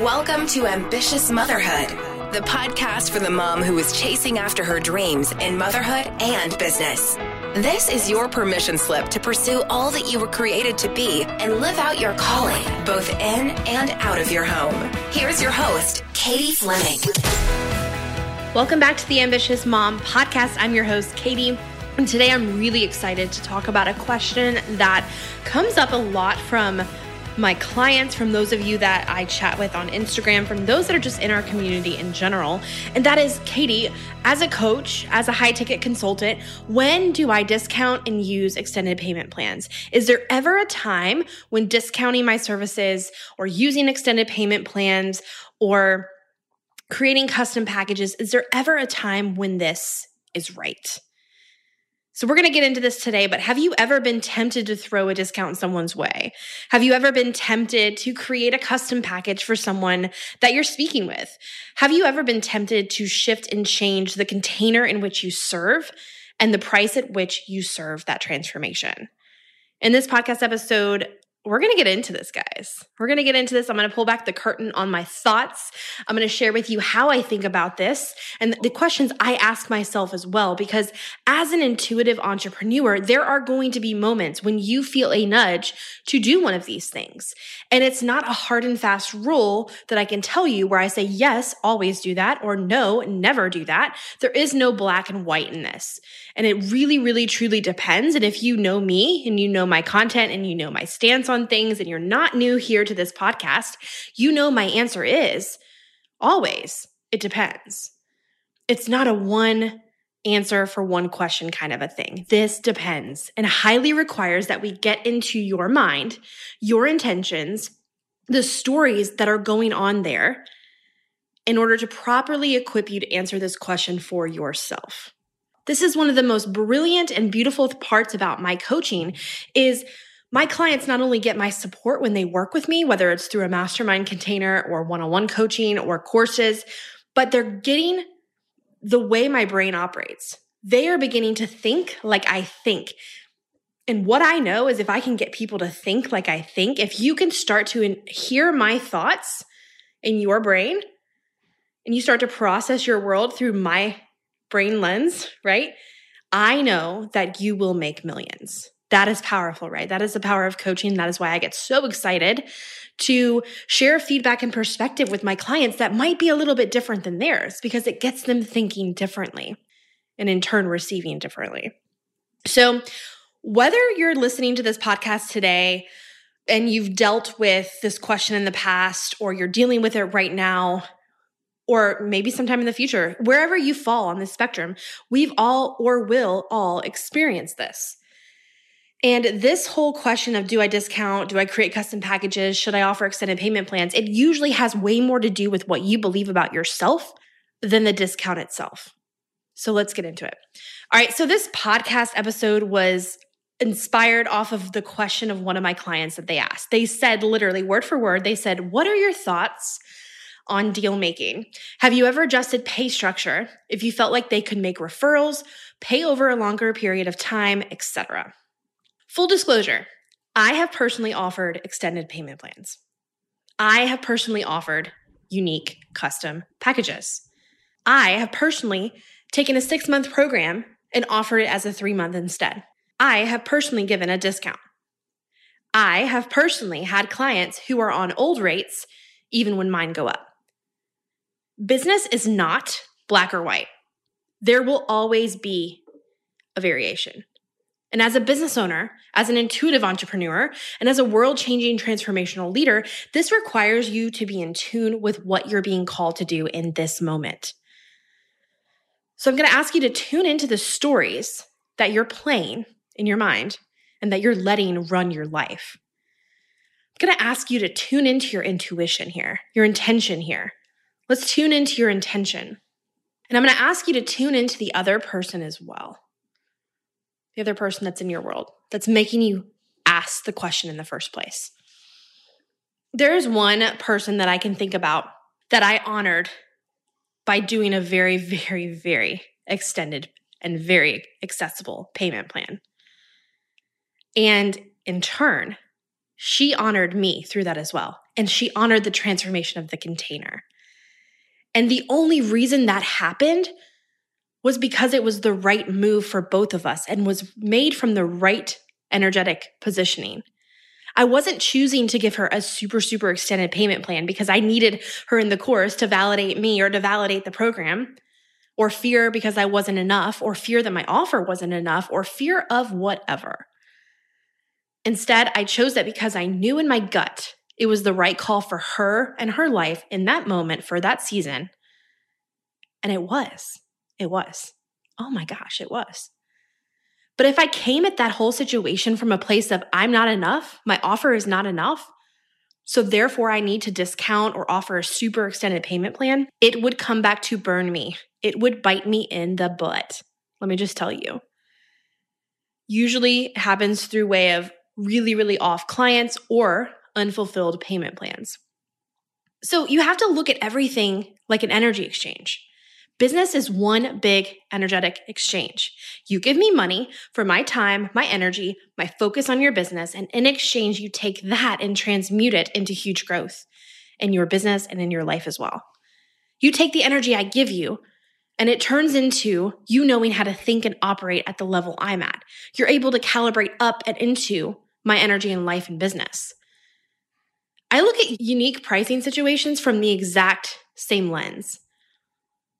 Welcome to Ambitious Motherhood, the podcast for the mom who is chasing after her dreams in motherhood and business. This is your permission slip to pursue all that you were created to be and live out your calling, both in and out of your home. Here's your host, Katie Fleming. Welcome back to the Ambitious Mom podcast. I'm your host, Katie. And today I'm really excited to talk about a question that comes up a lot from my clients, from those of you that I chat with on Instagram, from those that are just in our community in general. And that is, Katie, as a coach, as a high ticket consultant, when do I discount and use extended payment plans? Is there ever a time when discounting my services or using extended payment plans or creating custom packages, is there ever a time when this is right? So we're going to get into this today, but have you ever been tempted to throw a discount in someone's way? Have you ever been tempted to create a custom package for someone that you're speaking with? Have you ever been tempted to shift and change the container in which you serve and the price at which you serve that transformation? In this podcast episode, we're going to get into this, guys. We're going to get into this. I'm going to pull back the curtain on my thoughts. I'm going to share with you how I think about this and the questions I ask myself as well. Because as an intuitive entrepreneur, there are going to be moments when you feel a nudge to do one of these things. And it's not a hard and fast rule that I can tell you where I say, yes, always do that, or no, never do that. There is no black and white in this. And it really, really, truly depends. And if you know me and you know my content and you know my stance on things and you're not new here to this podcast, you know my answer is always, it depends. It's not a one answer for one question kind of a thing. This depends and highly requires that we get into your mind, your intentions, the stories that are going on there in order to properly equip you to answer this question for yourself. This is one of the most brilliant and beautiful parts about my coaching is my clients not only get my support when they work with me, whether it's through a mastermind container or one on one coaching or courses, but they're getting the way my brain operates. They are beginning to think like I think. And what I know is if I can get people to think like I think, if you can start to hear my thoughts in your brain and you start to process your world through my brain lens, right? I know that you will make millions. That is powerful, right? That is the power of coaching. That is why I get so excited to share feedback and perspective with my clients that might be a little bit different than theirs because it gets them thinking differently and in turn receiving differently. So, whether you're listening to this podcast today and you've dealt with this question in the past or you're dealing with it right now, or maybe sometime in the future, wherever you fall on this spectrum, we've all or will all experience this. And this whole question of do I discount? Do I create custom packages? Should I offer extended payment plans? It usually has way more to do with what you believe about yourself than the discount itself. So let's get into it. All right. So this podcast episode was inspired off of the question of one of my clients that they asked. They said, literally, word for word, they said, What are your thoughts on deal making? Have you ever adjusted pay structure if you felt like they could make referrals, pay over a longer period of time, etc.? Full disclosure, I have personally offered extended payment plans. I have personally offered unique custom packages. I have personally taken a six month program and offered it as a three month instead. I have personally given a discount. I have personally had clients who are on old rates even when mine go up. Business is not black or white. There will always be a variation. And as a business owner, as an intuitive entrepreneur, and as a world changing transformational leader, this requires you to be in tune with what you're being called to do in this moment. So I'm going to ask you to tune into the stories that you're playing in your mind and that you're letting run your life. I'm going to ask you to tune into your intuition here, your intention here. Let's tune into your intention. And I'm going to ask you to tune into the other person as well the other person that's in your world that's making you ask the question in the first place. There is one person that I can think about that I honored by doing a very, very, very extended and very accessible payment plan. And in turn, she honored me through that as well. And she honored the transformation of the container. And the only reason that happened was because it was the right move for both of us and was made from the right energetic positioning. I wasn't choosing to give her a super, super extended payment plan because I needed her in the course to validate me or to validate the program, or fear because I wasn't enough, or fear that my offer wasn't enough, or fear of whatever. Instead, I chose that because I knew in my gut it was the right call for her and her life in that moment for that season. And it was. It was. Oh my gosh, it was. But if I came at that whole situation from a place of I'm not enough, my offer is not enough, so therefore I need to discount or offer a super extended payment plan, it would come back to burn me. It would bite me in the butt. Let me just tell you. Usually happens through way of really, really off clients or unfulfilled payment plans. So you have to look at everything like an energy exchange. Business is one big energetic exchange. You give me money for my time, my energy, my focus on your business, and in exchange, you take that and transmute it into huge growth in your business and in your life as well. You take the energy I give you and it turns into you knowing how to think and operate at the level I'm at. You're able to calibrate up and into my energy in life and business. I look at unique pricing situations from the exact same lens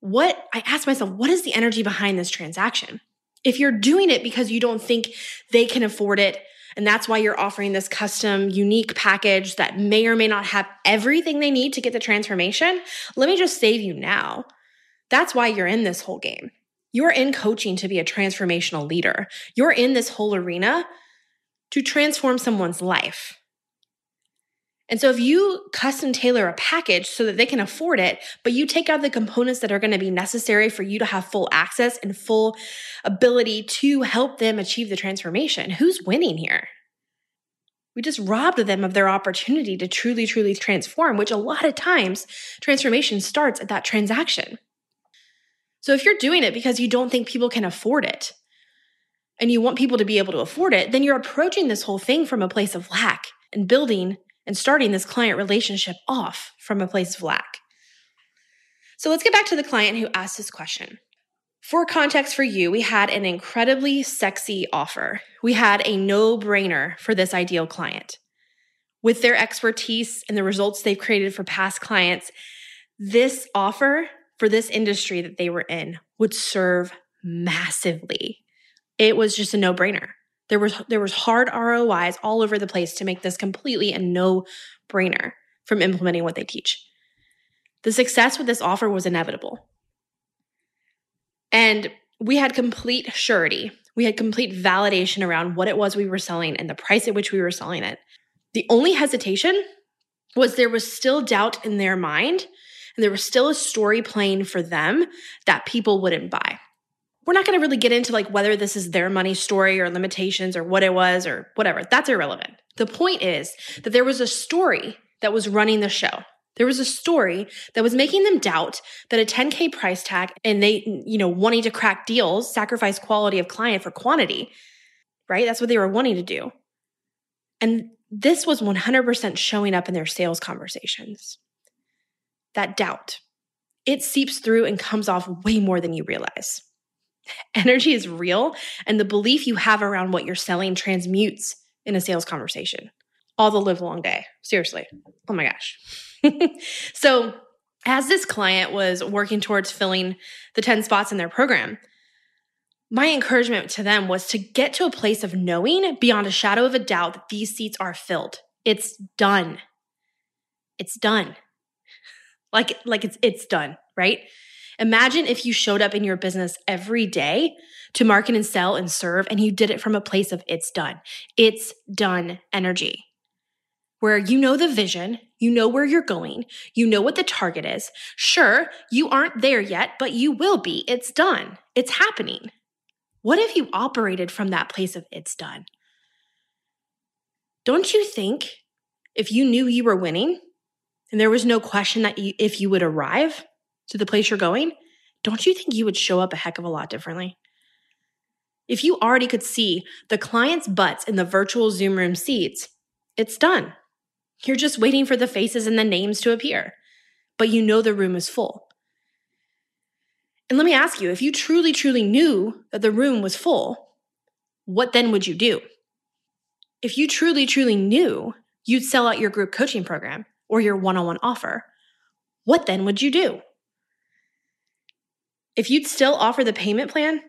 what I ask myself, what is the energy behind this transaction? If you're doing it because you don't think they can afford it, and that's why you're offering this custom, unique package that may or may not have everything they need to get the transformation, let me just save you now. That's why you're in this whole game. You're in coaching to be a transformational leader. You're in this whole arena to transform someone's life. And so if you custom tailor a package so that they can afford it, but you take out the components that are going to be necessary for you to have full access and full ability to help them achieve the transformation, who's winning here? We just robbed them of their opportunity to truly, truly transform, which a lot of times transformation starts at that transaction. So if you're doing it because you don't think people can afford it and you want people to be able to afford it, then you're approaching this whole thing from a place of lack and building and starting this client relationship off from a place of lack. So let's get back to the client who asked this question. For context for you, we had an incredibly sexy offer. We had a no brainer for this ideal client. With their expertise and the results they've created for past clients, this offer for this industry that they were in would serve massively. It was just a no brainer. There was there was hard ROIs all over the place to make this completely a no-brainer from implementing what they teach. The success with this offer was inevitable. And we had complete surety. We had complete validation around what it was we were selling and the price at which we were selling it. The only hesitation was there was still doubt in their mind and there was still a story playing for them that people wouldn't buy we're not going to really get into like whether this is their money story or limitations or what it was or whatever. That's irrelevant. The point is that there was a story that was running the show. There was a story that was making them doubt that a 10K price tag and they, you know, wanting to crack deals, sacrifice quality of client for quantity, right? That's what they were wanting to do. And this was 100% showing up in their sales conversations. That doubt, it seeps through and comes off way more than you realize. Energy is real, and the belief you have around what you're selling transmutes in a sales conversation all the live long day. Seriously. Oh my gosh. so, as this client was working towards filling the 10 spots in their program, my encouragement to them was to get to a place of knowing beyond a shadow of a doubt that these seats are filled. It's done. It's done. Like like it's it's done, right? Imagine if you showed up in your business every day to market and sell and serve, and you did it from a place of it's done. It's done energy, where you know the vision, you know where you're going, you know what the target is. Sure, you aren't there yet, but you will be. It's done, it's happening. What if you operated from that place of it's done? Don't you think if you knew you were winning and there was no question that you, if you would arrive, to the place you're going, don't you think you would show up a heck of a lot differently? If you already could see the clients' butts in the virtual Zoom room seats, it's done. You're just waiting for the faces and the names to appear, but you know the room is full. And let me ask you if you truly, truly knew that the room was full, what then would you do? If you truly, truly knew you'd sell out your group coaching program or your one on one offer, what then would you do? If you'd still offer the payment plan,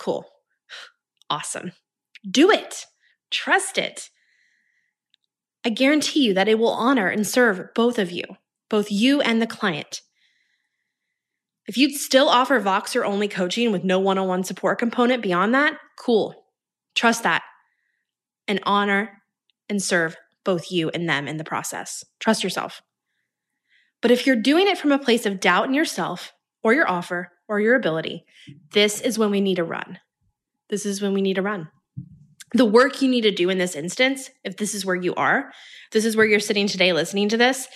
cool. Awesome. Do it. Trust it. I guarantee you that it will honor and serve both of you, both you and the client. If you'd still offer Voxer only coaching with no one on one support component beyond that, cool. Trust that and honor and serve both you and them in the process. Trust yourself. But if you're doing it from a place of doubt in yourself or your offer or your ability, this is when we need to run. This is when we need to run the work you need to do in this instance, if this is where you are, this is where you're sitting today listening to this,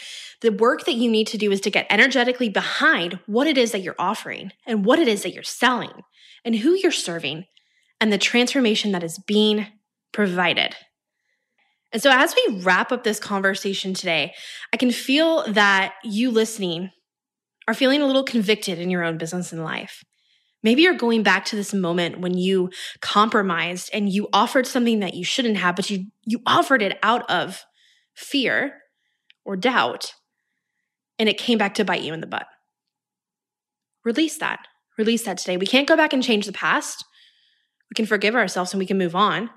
the work that you need to do is to get energetically behind what it is that you're offering and what it is that you're selling and who you're serving and the transformation that is being provided. And so, as we wrap up this conversation today, I can feel that you listening are feeling a little convicted in your own business and life. Maybe you're going back to this moment when you compromised and you offered something that you shouldn't have, but you, you offered it out of fear or doubt, and it came back to bite you in the butt. Release that. Release that today. We can't go back and change the past. We can forgive ourselves and we can move on.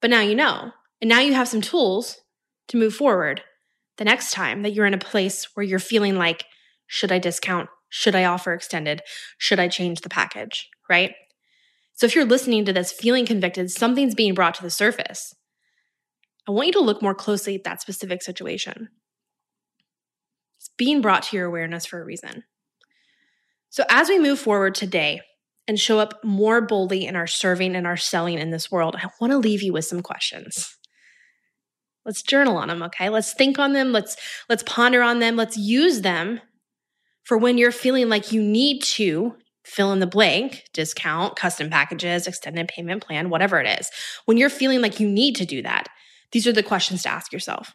But now you know. And now you have some tools to move forward the next time that you're in a place where you're feeling like, should I discount? Should I offer extended? Should I change the package? Right? So if you're listening to this feeling convicted, something's being brought to the surface. I want you to look more closely at that specific situation. It's being brought to your awareness for a reason. So as we move forward today and show up more boldly in our serving and our selling in this world, I want to leave you with some questions. Let's journal on them, okay? Let's think on them, let's let's ponder on them, let's use them for when you're feeling like you need to fill in the blank, discount, custom packages, extended payment plan, whatever it is. When you're feeling like you need to do that, these are the questions to ask yourself.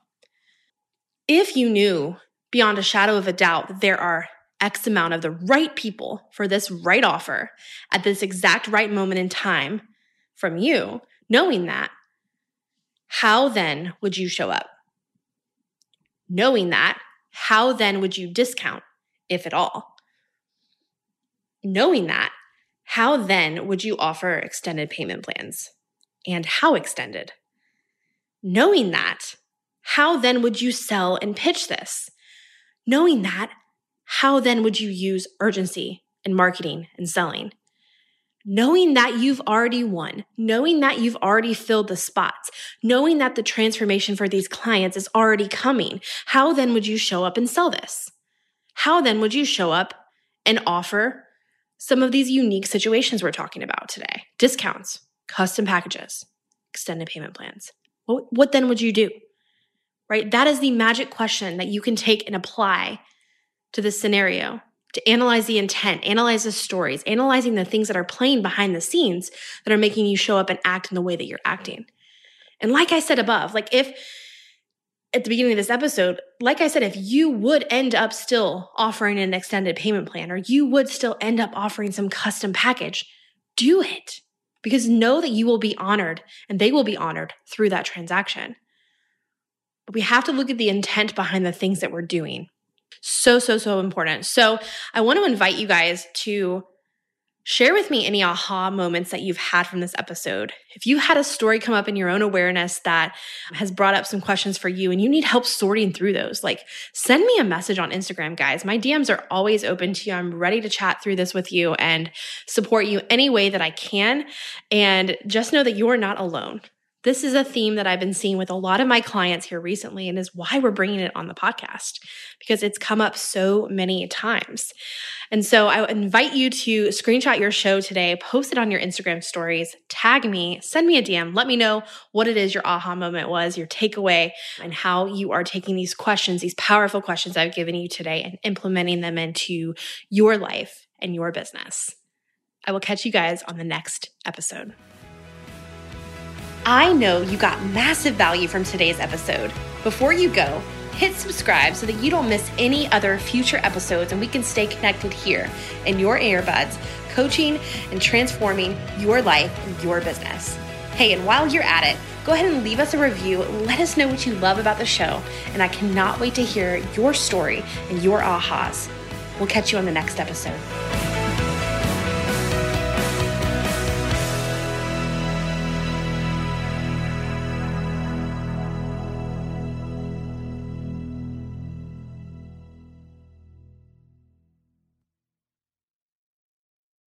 If you knew beyond a shadow of a doubt that there are X amount of the right people for this right offer at this exact right moment in time from you, knowing that, how then would you show up? Knowing that, how then would you discount? If at all. Knowing that, how then would you offer extended payment plans? And how extended? Knowing that, how then would you sell and pitch this? Knowing that, how then would you use urgency in marketing and selling? Knowing that you've already won, knowing that you've already filled the spots, knowing that the transformation for these clients is already coming, how then would you show up and sell this? How then would you show up and offer some of these unique situations we're talking about today? Discounts, custom packages, extended payment plans. What, what then would you do? Right? That is the magic question that you can take and apply to this scenario to analyze the intent, analyze the stories, analyzing the things that are playing behind the scenes that are making you show up and act in the way that you're acting. And like I said above, like if at the beginning of this episode, like I said, if you would end up still offering an extended payment plan or you would still end up offering some custom package, do it because know that you will be honored and they will be honored through that transaction. But we have to look at the intent behind the things that we're doing. So, so, so important. So, I want to invite you guys to Share with me any aha moments that you've had from this episode. If you had a story come up in your own awareness that has brought up some questions for you and you need help sorting through those, like send me a message on Instagram, guys. My DMs are always open to you. I'm ready to chat through this with you and support you any way that I can. And just know that you are not alone. This is a theme that I've been seeing with a lot of my clients here recently, and is why we're bringing it on the podcast because it's come up so many times. And so I invite you to screenshot your show today, post it on your Instagram stories, tag me, send me a DM, let me know what it is your aha moment was, your takeaway, and how you are taking these questions, these powerful questions I've given you today, and implementing them into your life and your business. I will catch you guys on the next episode. I know you got massive value from today's episode. Before you go, hit subscribe so that you don't miss any other future episodes and we can stay connected here in your earbuds, coaching and transforming your life and your business. Hey, and while you're at it, go ahead and leave us a review. Let us know what you love about the show, and I cannot wait to hear your story and your ahas. We'll catch you on the next episode.